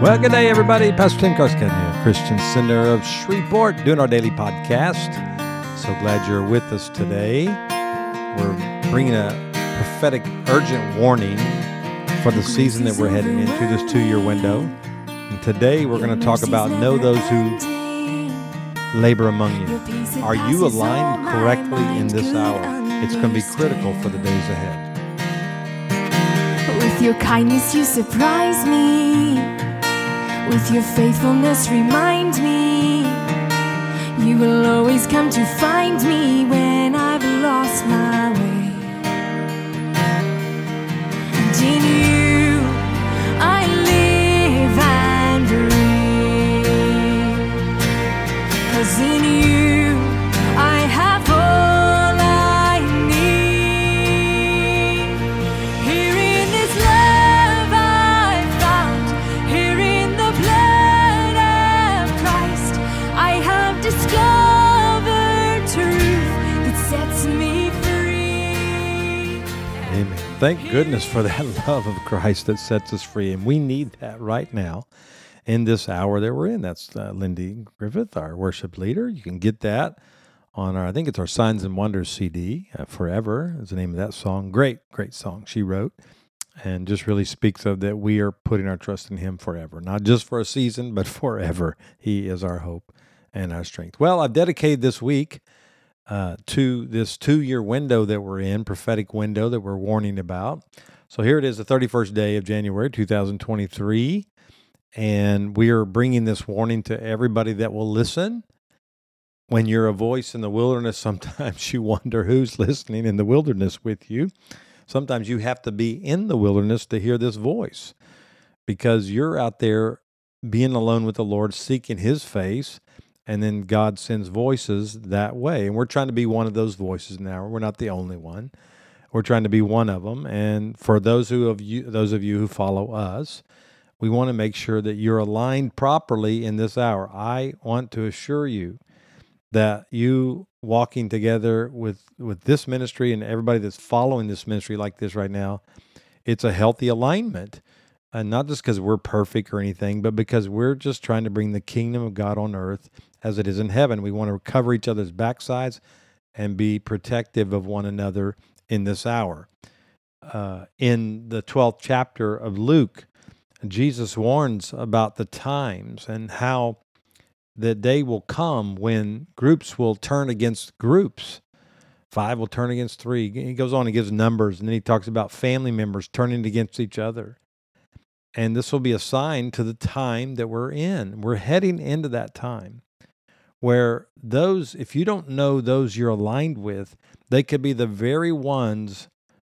Well, good day, everybody. Pastor Tim Carscadden here, Christian Center of Shreveport, doing our daily podcast. So glad you're with us today. We're bringing a prophetic, urgent warning for the season that we're heading into, this two year window. And today we're going to talk about know those who labor among you. Are you aligned correctly in this hour? It's going to be critical for the days ahead. With your kindness, you surprise me. With your faithfulness, remind me you will always come to find me when I've lost my way. Thank goodness for that love of Christ that sets us free. And we need that right now in this hour that we're in. That's uh, Lindy Griffith, our worship leader. You can get that on our, I think it's our Signs and Wonders CD, uh, Forever is the name of that song. Great, great song she wrote. And just really speaks of that we are putting our trust in Him forever, not just for a season, but forever. He is our hope and our strength. Well, I've dedicated this week uh, to this two year window that we're in, prophetic window that we're warning about. So here it is, the 31st day of January 2023. And we are bringing this warning to everybody that will listen. When you're a voice in the wilderness, sometimes you wonder who's listening in the wilderness with you. Sometimes you have to be in the wilderness to hear this voice because you're out there being alone with the Lord, seeking his face and then God sends voices that way. And we're trying to be one of those voices now. We're not the only one. We're trying to be one of them. And for those who of you, those of you who follow us, we want to make sure that you're aligned properly in this hour. I want to assure you that you walking together with with this ministry and everybody that's following this ministry like this right now, it's a healthy alignment and not just because we're perfect or anything, but because we're just trying to bring the kingdom of God on earth as it is in heaven. We want to cover each other's backsides and be protective of one another in this hour. Uh, in the 12th chapter of Luke, Jesus warns about the times and how the day will come when groups will turn against groups. Five will turn against three. He goes on and gives numbers, and then he talks about family members turning against each other. And this will be a sign to the time that we're in. We're heading into that time where those, if you don't know those you're aligned with, they could be the very ones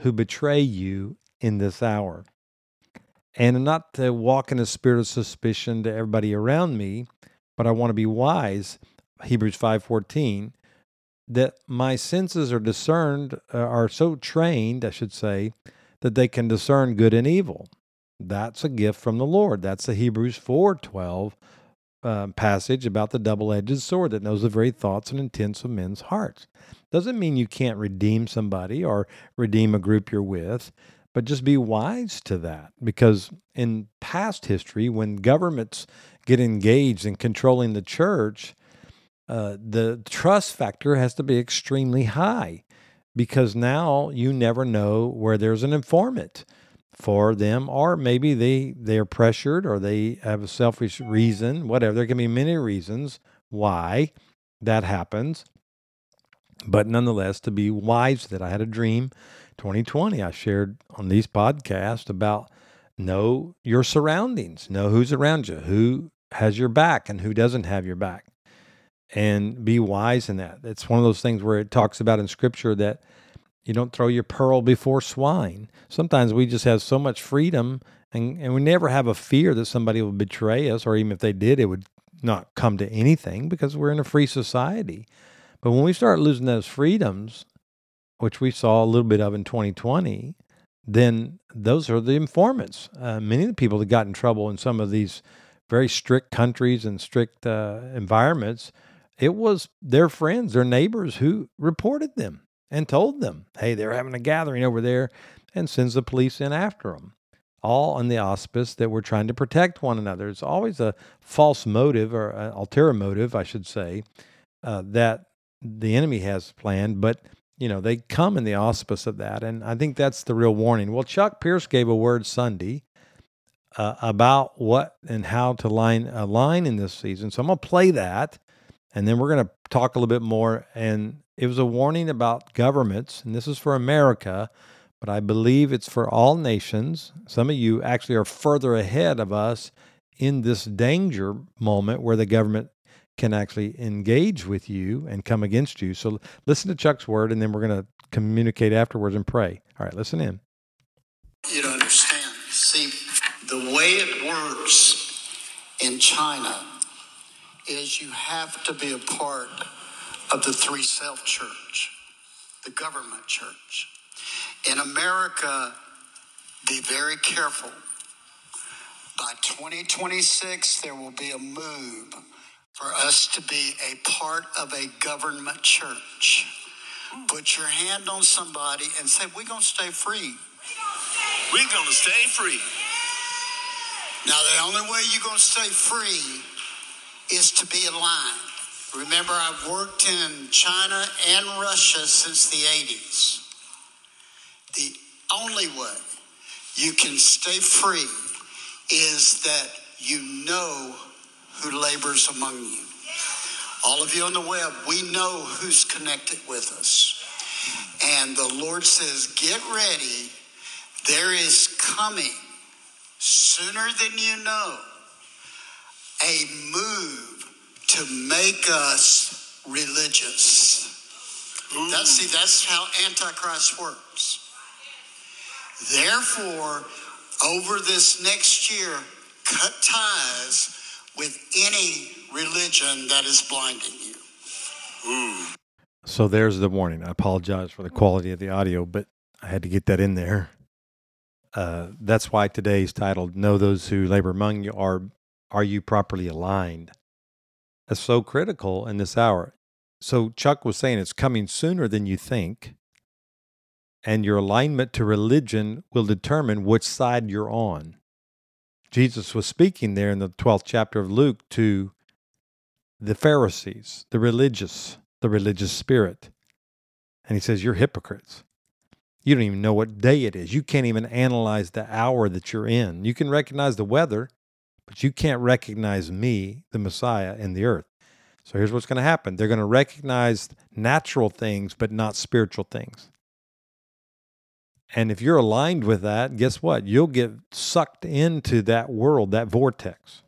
who betray you in this hour. And not to walk in a spirit of suspicion to everybody around me, but I want to be wise. Hebrews 5:14 that my senses are discerned uh, are so trained, I should say, that they can discern good and evil. That's a gift from the Lord. That's the Hebrews 4:12 uh, passage about the double-edged sword that knows the very thoughts and intents of men's hearts. Doesn't mean you can't redeem somebody or redeem a group you're with, but just be wise to that because in past history, when governments get engaged in controlling the church, uh, the trust factor has to be extremely high because now you never know where there's an informant for them or maybe they they are pressured or they have a selfish reason whatever. There can be many reasons why that happens. But nonetheless to be wise that i had a dream 2020 i shared on these podcasts about know your surroundings know who's around you who has your back and who doesn't have your back and be wise in that. It's one of those things where it talks about in scripture that you don't throw your pearl before swine. Sometimes we just have so much freedom and, and we never have a fear that somebody will betray us, or even if they did, it would not come to anything because we're in a free society. But when we start losing those freedoms, which we saw a little bit of in 2020, then those are the informants. Uh, many of the people that got in trouble in some of these very strict countries and strict uh, environments, it was their friends, their neighbors who reported them and told them, hey, they're having a gathering over there, and sends the police in after them. all on the auspice that we're trying to protect one another. It's always a false motive or an ulterior motive, I should say, uh, that the enemy has planned, but you know they come in the auspice of that, and I think that's the real warning. Well, Chuck Pierce gave a word Sunday uh, about what and how to line a line in this season, so I'm gonna play that, and then we're gonna talk a little bit more. And it was a warning about governments, and this is for America but I believe it's for all nations. Some of you actually are further ahead of us in this danger moment where the government can actually engage with you and come against you. So listen to Chuck's word, and then we're going to communicate afterwards and pray. All right, listen in. You don't understand. See, the way it works in China is you have to be a part of the three self church, the government church. In America, be very careful. By 2026, there will be a move for us to be a part of a government church. Put your hand on somebody and say, We're going to stay free. We're going to stay free. Now, the only way you're going to stay free is to be aligned. Remember, I've worked in China and Russia since the 80s. The only way you can stay free is that you know who labors among you. All of you on the web, we know who's connected with us. And the Lord says, Get ready. There is coming sooner than you know a move to make us religious. That's see, that's how Antichrist works. Therefore, over this next year, cut ties with any religion that is blinding you. Mm. So there's the warning. I apologize for the quality of the audio, but I had to get that in there. Uh, that's why today's titled "Know Those Who Labor Among You." Are Are you properly aligned? That's so critical in this hour. So Chuck was saying it's coming sooner than you think and your alignment to religion will determine which side you're on. Jesus was speaking there in the 12th chapter of Luke to the Pharisees, the religious, the religious spirit. And he says, You're hypocrites. You don't even know what day it is. You can't even analyze the hour that you're in. You can recognize the weather, but you can't recognize me, the Messiah, in the earth. So here's what's going to happen they're going to recognize natural things, but not spiritual things. And if you're aligned with that, guess what? You'll get sucked into that world, that vortex.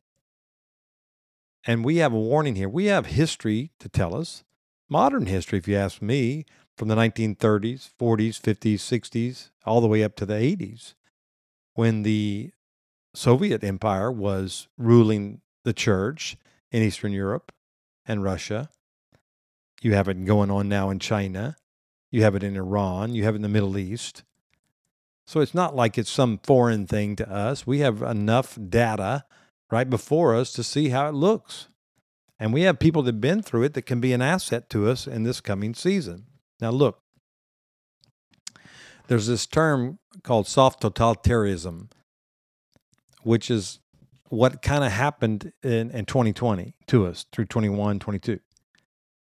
And we have a warning here. We have history to tell us, modern history, if you ask me, from the 1930s, 40s, 50s, 60s, all the way up to the 80s, when the Soviet Empire was ruling the church in Eastern Europe and Russia. You have it going on now in China. You have it in Iran. You have it in the Middle East. So it's not like it's some foreign thing to us. We have enough data right before us to see how it looks. And we have people that have been through it that can be an asset to us in this coming season. Now, look, there's this term called soft totalitarianism, which is what kind of happened in, in 2020 to us through 21, 22,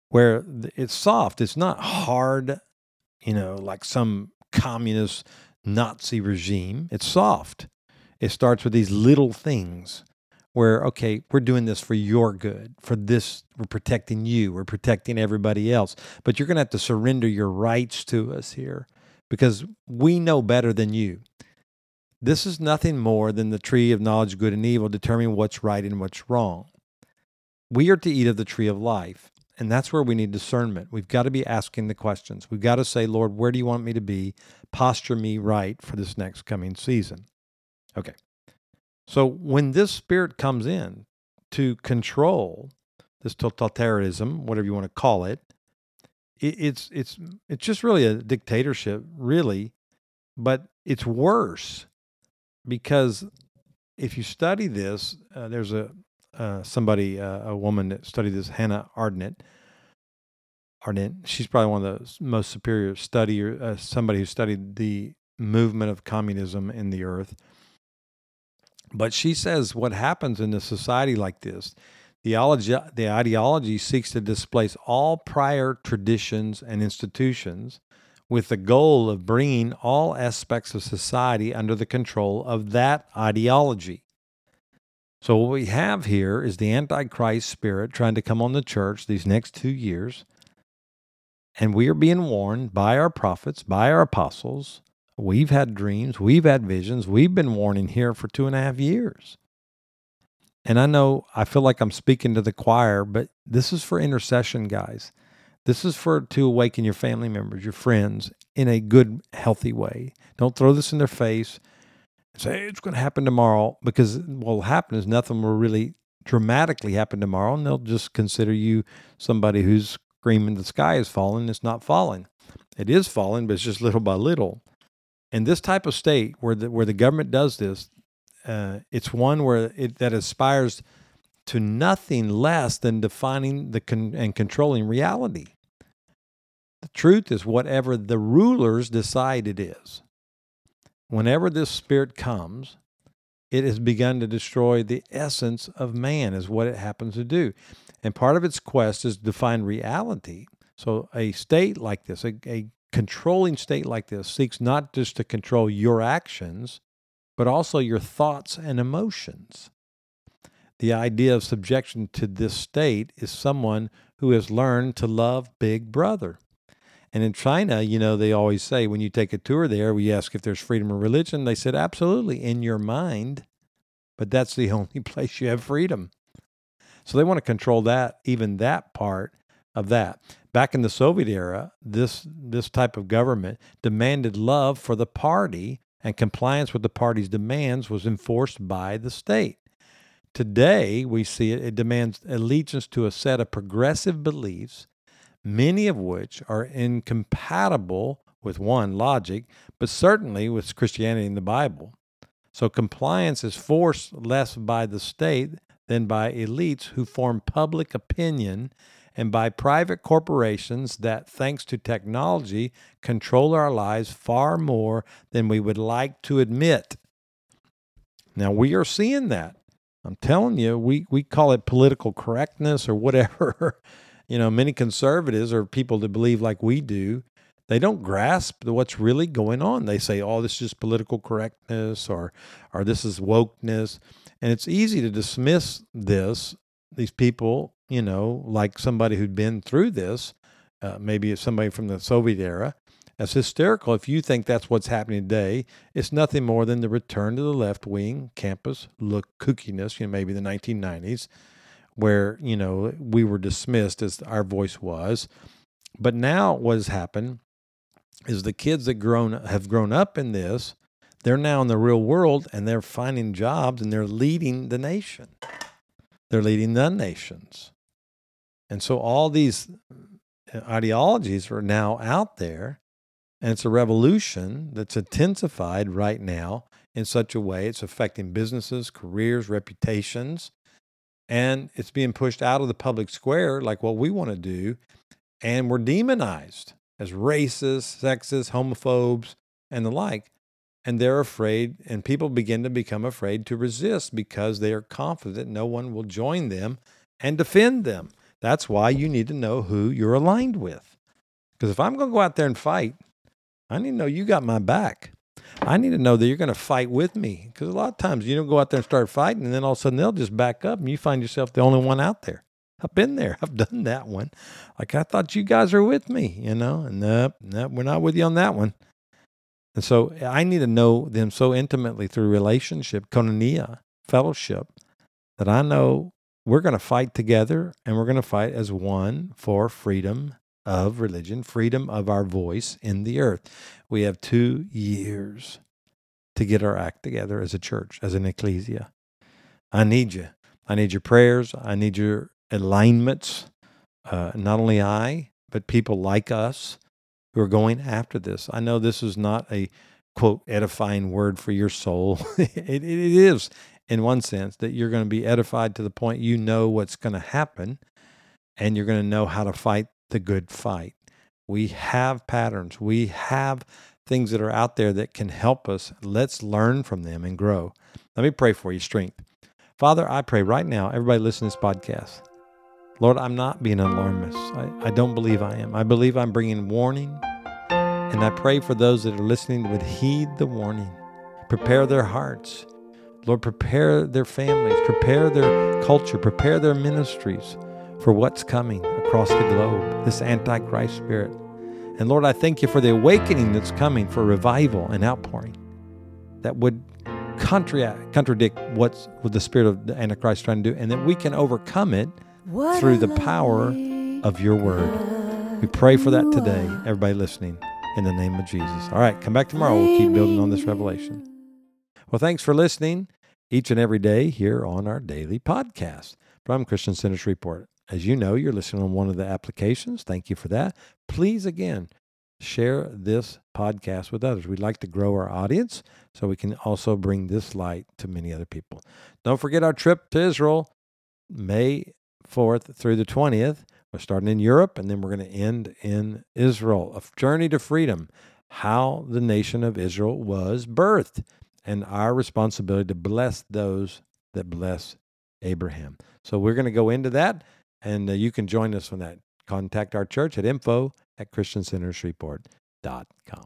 where it's soft. It's not hard, you know, like some communist Nazi regime. It's soft. It starts with these little things where, okay, we're doing this for your good, for this, we're protecting you, we're protecting everybody else. But you're going to have to surrender your rights to us here because we know better than you. This is nothing more than the tree of knowledge, good and evil, determining what's right and what's wrong. We are to eat of the tree of life. And that's where we need discernment. We've got to be asking the questions. We've got to say, Lord, where do you want me to be? Posture me right for this next coming season. Okay. So when this spirit comes in to control this totalitarianism, whatever you want to call it, it it's it's it's just really a dictatorship, really, but it's worse because if you study this, uh, there's a uh, somebody, uh, a woman that studied this, Hannah Arendt. Arendt, she's probably one of the most superior studier, uh, somebody who studied the movement of communism in the earth. But she says what happens in a society like this, the ideology, the ideology seeks to displace all prior traditions and institutions with the goal of bringing all aspects of society under the control of that ideology. So, what we have here is the Antichrist spirit trying to come on the church these next two years. And we are being warned by our prophets, by our apostles. We've had dreams, we've had visions, we've been warning here for two and a half years. And I know I feel like I'm speaking to the choir, but this is for intercession, guys. This is for to awaken your family members, your friends in a good, healthy way. Don't throw this in their face and say it's going to happen tomorrow because what will happen is nothing will really dramatically happen tomorrow, and they'll just consider you somebody who's screaming the sky is falling. It's not falling. It is falling, but it's just little by little. In this type of state where the where the government does this, uh, it's one where it that aspires to nothing less than defining the con- and controlling reality. Truth is whatever the rulers decide it is. Whenever this spirit comes, it has begun to destroy the essence of man, is what it happens to do. And part of its quest is to define reality. So, a state like this, a, a controlling state like this, seeks not just to control your actions, but also your thoughts and emotions. The idea of subjection to this state is someone who has learned to love Big Brother. And in China, you know, they always say when you take a tour there, we ask if there's freedom of religion. They said, absolutely, in your mind, but that's the only place you have freedom. So they want to control that, even that part of that. Back in the Soviet era, this this type of government demanded love for the party, and compliance with the party's demands was enforced by the state. Today, we see it, it demands allegiance to a set of progressive beliefs many of which are incompatible with one logic, but certainly with Christianity and the Bible. So compliance is forced less by the state than by elites who form public opinion and by private corporations that, thanks to technology, control our lives far more than we would like to admit. Now, we are seeing that. I'm telling you, we, we call it political correctness or whatever. you know, many conservatives or people that believe like we do, they don't grasp what's really going on. They say, "Oh, this is just political correctness," or "or this is wokeness," and it's easy to dismiss this. These people, you know, like somebody who'd been through this, uh, maybe somebody from the Soviet era, as hysterical. If you think that's what's happening today, it's nothing more than the return to the left wing campus look kookiness. You know, maybe the 1990s where you know we were dismissed as our voice was. But now what has happened is the kids that grown have grown up in this they're now in the real world and they're finding jobs and they're leading the nation. They're leading the nations. And so all these uh, ideologies are now out there and it's a revolution that's intensified right now in such a way. It's affecting businesses careers reputations and it's being pushed out of the public square like what we want to do and we're demonized as racist sexist homophobes and the like and they're afraid and people begin to become afraid to resist because they are confident no one will join them and defend them. That's why you need to know who you're aligned with. Because if i'm going to go out there and fight i need to know you got my back I need to know that you're going to fight with me because a lot of times you don't go out there and start fighting, and then all of a sudden they'll just back up, and you find yourself the only one out there. I've been there. I've done that one. Like I thought you guys are with me, you know, and nope, nope, we're not with you on that one. And so I need to know them so intimately through relationship, koinonia, fellowship, that I know we're going to fight together and we're going to fight as one for freedom of religion, freedom of our voice in the earth. We have two years to get our act together as a church, as an ecclesia. I need you. I need your prayers. I need your alignments. Uh, not only I, but people like us who are going after this. I know this is not a quote edifying word for your soul. it, it is in one sense that you're going to be edified to the point you know what's going to happen and you're going to know how to fight the good fight. We have patterns. We have things that are out there that can help us. Let's learn from them and grow. Let me pray for you, strength. Father, I pray right now, everybody listen to this podcast. Lord, I'm not being an alarmist. I, I don't believe I am. I believe I'm bringing warning. And I pray for those that are listening would heed the warning, prepare their hearts. Lord, prepare their families, prepare their culture, prepare their ministries for what's coming across the globe, this Antichrist spirit. And Lord, I thank you for the awakening that's coming for revival and outpouring that would contradict what's what the spirit of the Antichrist is trying to do, and that we can overcome it through the power of your word. We pray for that today, everybody listening, in the name of Jesus. All right, come back tomorrow. We'll keep building on this revelation. Well, thanks for listening each and every day here on our daily podcast from Christian Center Shreveport. As you know, you're listening on one of the applications. Thank you for that. Please, again, share this podcast with others. We'd like to grow our audience so we can also bring this light to many other people. Don't forget our trip to Israel, May 4th through the 20th. We're starting in Europe and then we're going to end in Israel. A journey to freedom, how the nation of Israel was birthed, and our responsibility to bless those that bless Abraham. So we're going to go into that and uh, you can join us on that. Contact our church at info at christiancentershreveport.com.